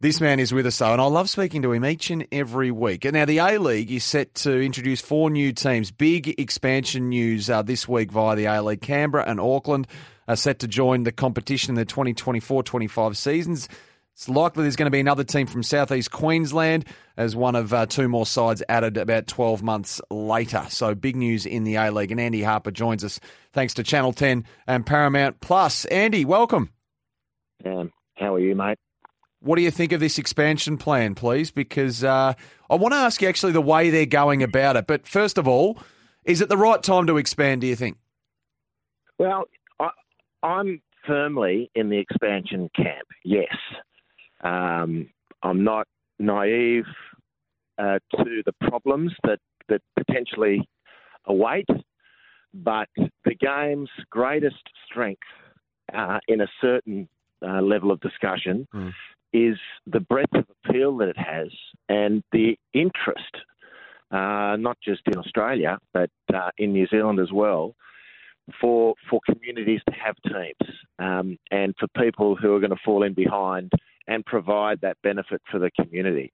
This man is with us, though, and I love speaking to him each and every week. And now, the A League is set to introduce four new teams. Big expansion news uh, this week via the A League. Canberra and Auckland are set to join the competition in the 2024 25 seasons. It's likely there's going to be another team from southeast Queensland as one of uh, two more sides added about 12 months later. So big news in the A League. And Andy Harper joins us thanks to Channel 10 and Paramount Plus. Andy, welcome. Um, how are you, mate? What do you think of this expansion plan, please? Because uh, I want to ask you actually the way they're going about it. But first of all, is it the right time to expand, do you think? Well, I, I'm firmly in the expansion camp, yes. Um, I'm not naive uh, to the problems that, that potentially await, but the game's greatest strength uh, in a certain uh, level of discussion mm. Is the breadth of appeal that it has and the interest, uh, not just in Australia, but uh, in New Zealand as well, for for communities to have teams um, and for people who are going to fall in behind and provide that benefit for the community.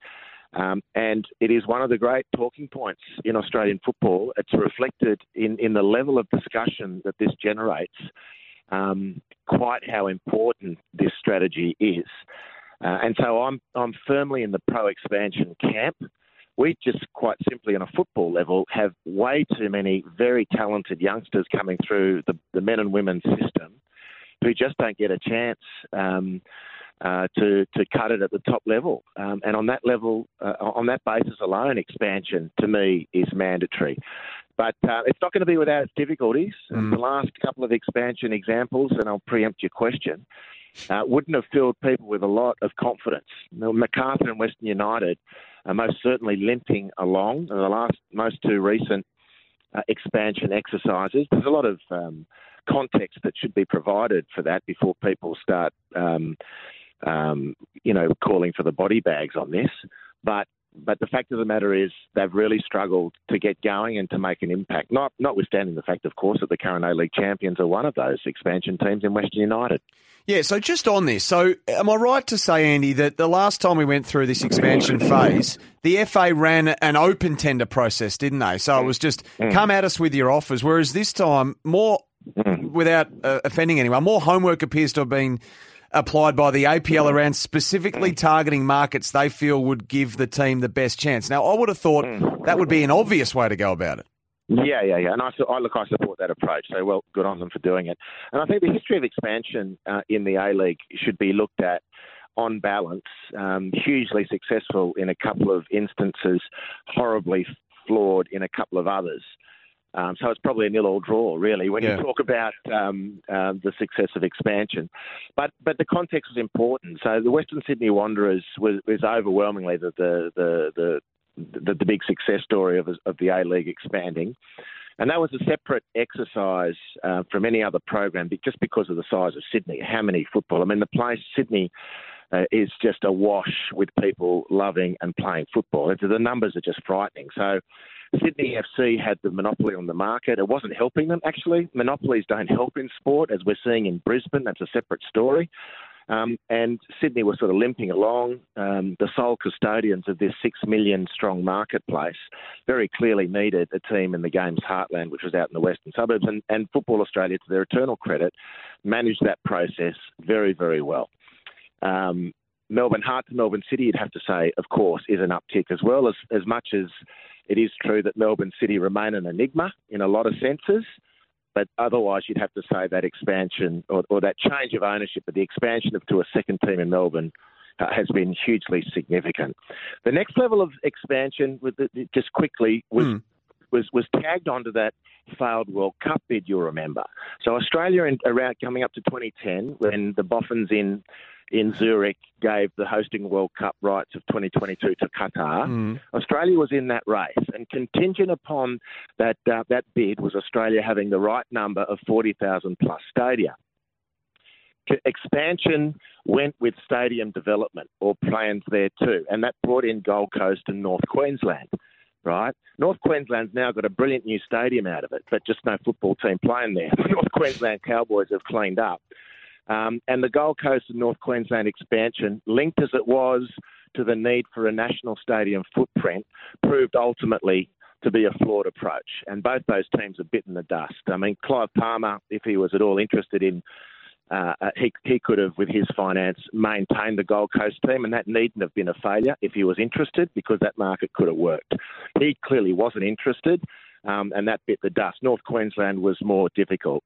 Um, and it is one of the great talking points in Australian football. It's reflected in, in the level of discussion that this generates, um, quite how important this strategy is. Uh, and so I'm, I'm firmly in the pro expansion camp. We just quite simply, on a football level, have way too many very talented youngsters coming through the, the men and women system who just don't get a chance. Um, uh, to to cut it at the top level. Um, and on that level, uh, on that basis alone, expansion to me is mandatory. But uh, it's not going to be without its difficulties. Mm. The last couple of expansion examples, and I'll preempt your question, uh, wouldn't have filled people with a lot of confidence. Macarthur and Western United are most certainly limping along. In the last, most two recent uh, expansion exercises, there's a lot of um, context that should be provided for that before people start um, um, you know, calling for the body bags on this. But but the fact of the matter is they've really struggled to get going and to make an impact. Not notwithstanding the fact, of course, that the current A League champions are one of those expansion teams in Western United. Yeah, so just on this, so am I right to say, Andy, that the last time we went through this expansion phase, the FA ran an open tender process, didn't they? So it was just mm. come at us with your offers, whereas this time, more, mm. without uh, offending anyone, more homework appears to have been applied by the APL around specifically targeting markets they feel would give the team the best chance. Now, I would have thought that would be an obvious way to go about it. Yeah, yeah, yeah. And I, I look, I support that approach. So, well, good on them for doing it. And I think the history of expansion uh, in the A League should be looked at on balance. Um, hugely successful in a couple of instances, horribly flawed in a couple of others. Um, so it's probably a nil-all draw, really, when yeah. you talk about um, uh, the success of expansion. But but the context was important. So the Western Sydney Wanderers was, was overwhelmingly the the, the the, the the big success story of of the A League expanding. And that was a separate exercise uh, from any other program, just because of the size of Sydney. How many football? I mean, the place Sydney uh, is just awash with people loving and playing football. The numbers are just frightening. So Sydney FC had the monopoly on the market. It wasn't helping them, actually. Monopolies don't help in sport, as we're seeing in Brisbane. That's a separate story. Um, and Sydney was sort of limping along. Um, the sole custodians of this six million strong marketplace very clearly needed a team in the game's heartland, which was out in the western suburbs. And, and Football Australia, to their eternal credit, managed that process very, very well. Um, Melbourne Heart to Melbourne City, you'd have to say, of course, is an uptick as well, as, as much as it is true that Melbourne City remain an enigma in a lot of senses, but otherwise you'd have to say that expansion or, or that change of ownership, but the expansion of, to a second team in Melbourne uh, has been hugely significant. The next level of expansion, with the, just quickly, was. Mm. Was, was tagged onto that failed World Cup bid, you'll remember. So Australia, in, around coming up to 2010, when the Boffins in in Zurich gave the hosting World Cup rights of 2022 to Qatar. Mm. Australia was in that race, and contingent upon that uh, that bid was Australia having the right number of 40,000 plus stadia. Expansion went with stadium development or plans there too, and that brought in Gold Coast and North Queensland right? North Queensland's now got a brilliant new stadium out of it, but just no football team playing there. The North Queensland Cowboys have cleaned up. Um, and the Gold Coast and North Queensland expansion, linked as it was to the need for a national stadium footprint, proved ultimately to be a flawed approach. And both those teams have bitten the dust. I mean, Clive Palmer, if he was at all interested in uh, uh, he, he could have, with his finance, maintained the Gold Coast team, and that needn't have been a failure if he was interested because that market could have worked. He clearly wasn't interested, um, and that bit the dust. North Queensland was more difficult,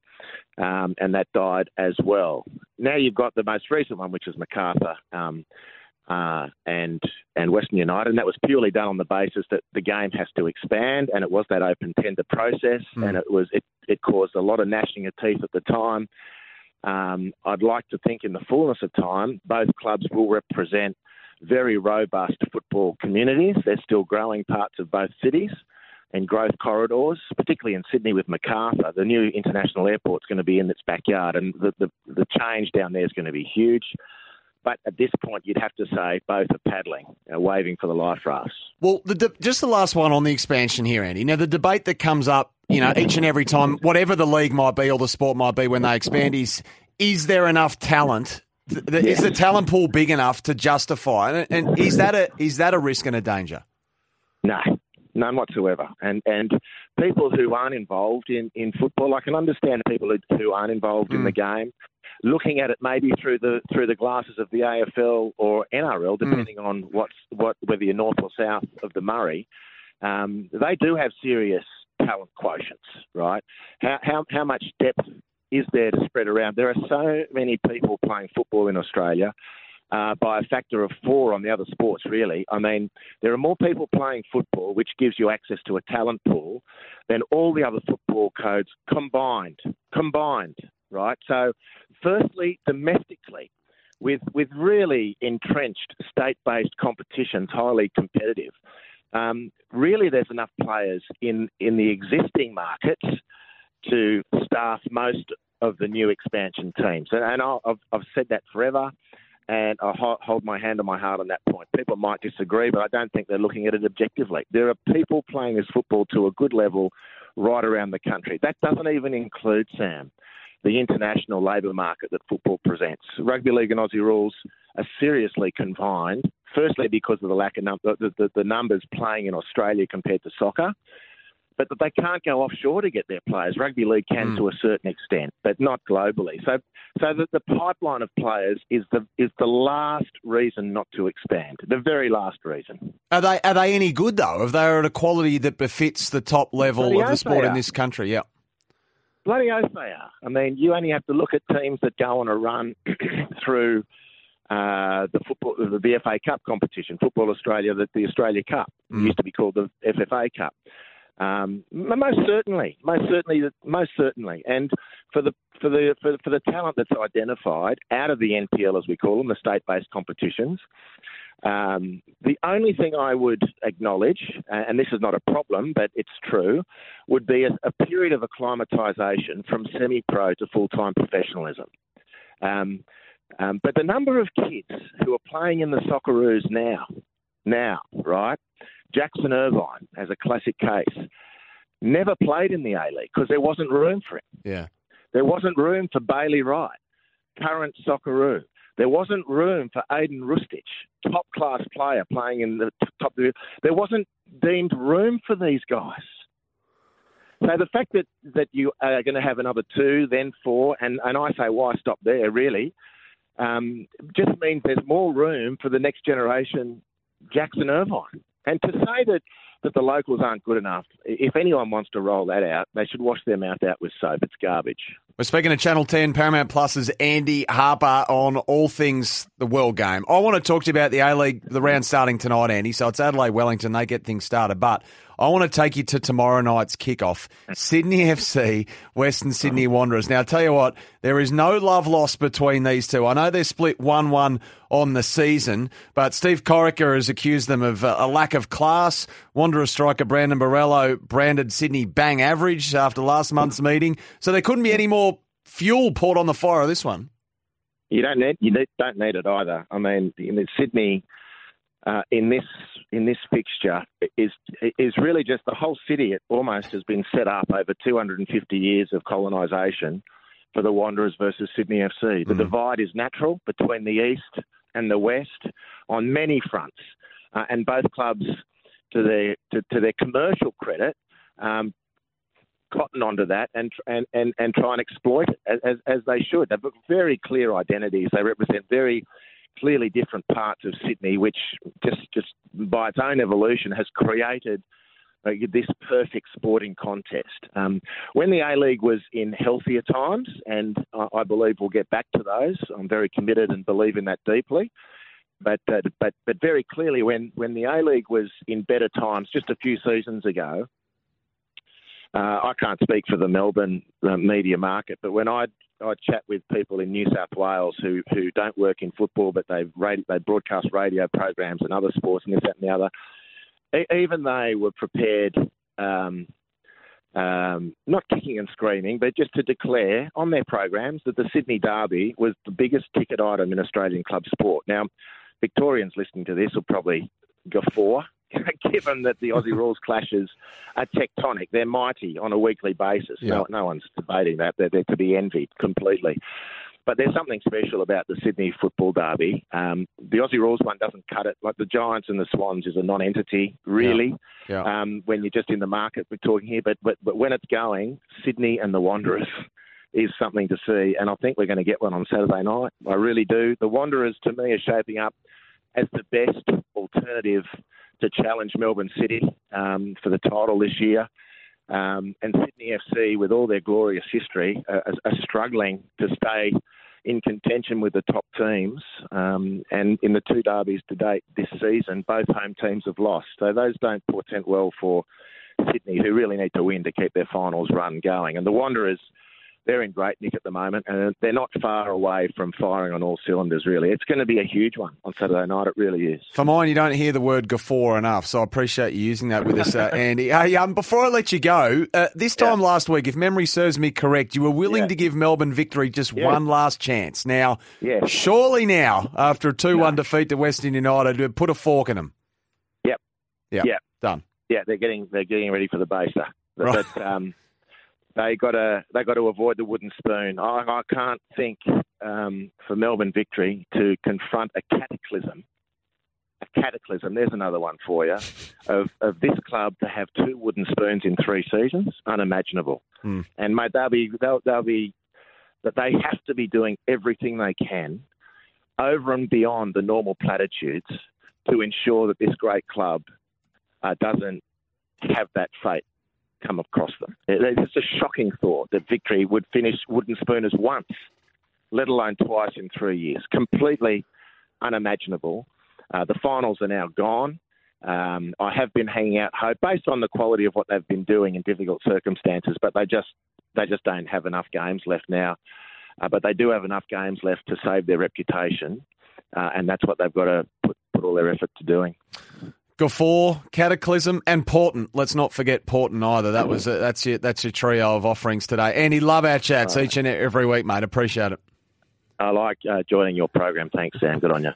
um, and that died as well. Now you've got the most recent one, which is Macarthur. Um, uh, and and Western United, and that was purely done on the basis that the game has to expand, and it was that open tender process, mm. and it was it, it caused a lot of gnashing of teeth at the time. Um, I'd like to think in the fullness of time, both clubs will represent very robust football communities. They're still growing parts of both cities and growth corridors, particularly in Sydney with Macarthur. The new international airport's going to be in its backyard, and the, the, the change down there is going to be huge. But at this point, you'd have to say both are paddling, uh, waving for the life rafts. Well, the, just the last one on the expansion here, Andy. Now, the debate that comes up, you know, each and every time, whatever the league might be or the sport might be when they expand, is is there enough talent? Is the talent pool big enough to justify? And is that a is that a risk and a danger? No, none whatsoever. And and people who aren't involved in, in football, I can understand people who, who aren't involved mm. in the mm. game, looking at it maybe through the through the glasses of the AFL or NRL, mm. depending mm. on what's what whether you're north or south of the Murray. Um, they do have serious talent quotients, right? How how how much depth is there to spread around? There are so many people playing football in Australia. Uh, by a factor of four on the other sports, really. I mean, there are more people playing football, which gives you access to a talent pool, than all the other football codes combined. Combined, right? So, firstly, domestically, with with really entrenched state-based competitions, highly competitive. Um, really, there's enough players in in the existing markets to staff most of the new expansion teams. And, and I've, I've said that forever, and I hold my hand on my heart on that point. People might disagree, but I don't think they're looking at it objectively. There are people playing this football to a good level right around the country. That doesn't even include, Sam, the international labour market that football presents. Rugby league and Aussie rules are seriously confined, firstly because of the lack of num- the, the, the numbers playing in Australia compared to soccer but they can't go offshore to get their players. Rugby league can mm. to a certain extent, but not globally. So, so the, the pipeline of players is the is the last reason not to expand. The very last reason. Are they are they any good though? Are they at a quality that befits the top level Bloody of the sport in this country? Yeah. Bloody oath they are. I mean, you only have to look at teams that go on a run through. Uh, the football, the FFA Cup competition, Football Australia, the, the Australia Cup mm. used to be called the FFA Cup. Um, most certainly, most certainly, most certainly, and for the for the for, for the talent that's identified out of the NPL, as we call them, the state-based competitions. Um, the only thing I would acknowledge, and this is not a problem, but it's true, would be a, a period of acclimatisation from semi-pro to full-time professionalism. Um, um, but the number of kids who are playing in the Socceroos now, now, right, Jackson Irvine, as a classic case, never played in the A League because there wasn't room for him. Yeah. There wasn't room for Bailey Wright, current Socceroo. There wasn't room for Ajdin Hrustic, top class player playing in the top. There wasn't deemed room for these guys. So the fact that, that you are going to have another two, then four, and, and I say why stop there really, um, just means there's more room for the next generation Jackson Irvine. And to say that, that the locals aren't good enough, if anyone wants to roll that out, they should wash their mouth out with soap. It's garbage. We're speaking to Channel 10 Paramount Plus's Andy Harper on all things the World Game. I want to talk to you about the A League, the round starting tonight, Andy. So it's Adelaide Wellington, they get things started. But I want to take you to tomorrow night's kickoff. Sydney FC, Western Sydney Wanderers. Now, I'll tell you what, there is no love lost between these two. I know they're split 1 1 on the season, but Steve Corica has accused them of uh, a lack of class. Wanderer striker Brandon Borrello branded Sydney bang average after last month's meeting. So there couldn't be any more fuel poured on the fire of this one. You don't need you don't need it either. I mean, in Sydney uh, in this in this fixture is is really just the whole city. It almost has been set up over 250 years of colonisation for the Wanderers versus Sydney FC. The mm. divide is natural between the east and the west on many fronts, uh, and both clubs, to their to, to their commercial credit, um, cotton onto that and and, and, and try and exploit it as, as, they should. They've got very clear identities. They represent very clearly different parts of Sydney, which just just by its own evolution has created uh, this perfect sporting contest. Um, when the A League was in healthier times, and I, I believe we'll get back to those, I'm very committed and believe in that deeply. But uh, but but very clearly, when when the A League was in better times, just a few seasons ago, uh, I can't speak for the Melbourne uh, media market, but when I I chat with people in New South Wales who, who don't work in football, but they they broadcast radio programs and other sports and this that and the other. even they were prepared, um, um, not kicking and screaming, but just to declare on their programs that the Sydney Derby was the biggest ticket item in Australian club sport. Now, Victorians listening to this will probably guffaw given that the Aussie rules clashes are tectonic. They're mighty on a weekly basis. Yeah. No, no one's debating that. They're, they're to be envied completely. But there's something special about the Sydney Football Derby. Um, the Aussie rules one doesn't cut it. Like the Giants and the Swans is a non-entity, really. Yeah. Yeah. Um, when you're just in the market, we're talking here. But, but but when it's going, Sydney and the Wanderers is something to see. And I think we're going to get one on Saturday night. I really do. The Wanderers, to me, are shaping up as the best alternative to challenge Melbourne City um, for the title this year. Um, and Sydney FC, with all their glorious history, are, are, struggling to stay in contention with the top teams. Um, and in the two derbies to date this season, both home teams have lost. So those don't portend well for Sydney, who really need to win to keep their finals run going. And the Wanderers they're in great nick at the moment, and they're not far away from firing on all cylinders. Really, it's going to be a huge one on Saturday night. It really is. For mine, you don't hear the word guffaw enough, so I appreciate you using that with us, uh, Andy. Hey, um, before I let you go, uh, this time yeah. last week, if memory serves me correct, you were willing yeah. to give Melbourne victory just yeah. one last chance. Now, surely now, after a two-one no. defeat to Western United, put a fork in them. Yep. Yep. Yep. Done. Yeah, they're getting they're getting ready for the baser. Right. But, um, they got to they got to avoid the wooden spoon. I, I can't think um, for Melbourne victory to confront a cataclysm. A cataclysm. There's another one for you. Of of this club to have two wooden spoons in three seasons, unimaginable. Mm. And mate, they'll be they'll, they'll be that they have to be doing everything they can over and beyond the normal platitudes to ensure that this great club uh, doesn't have that fate come across them. It's a shocking thought that victory would finish wooden spooners once, let alone twice in three years. Completely unimaginable. Uh, the finals are now gone. Um, I have been hanging out hope based on the quality of what they've been doing in difficult circumstances, but they just they just don't have enough games left now. Uh, but they do have enough games left to save their reputation, uh, and that's what they've got to put, put all their effort to doing. Guffaw, Cataclysm, and Porton. Let's not forget Porton either. That was a, that's your that's your trio of offerings today. Andy, love our chats each and every week, mate. Appreciate it. I like uh, joining your program. Thanks, Sam. Good on you.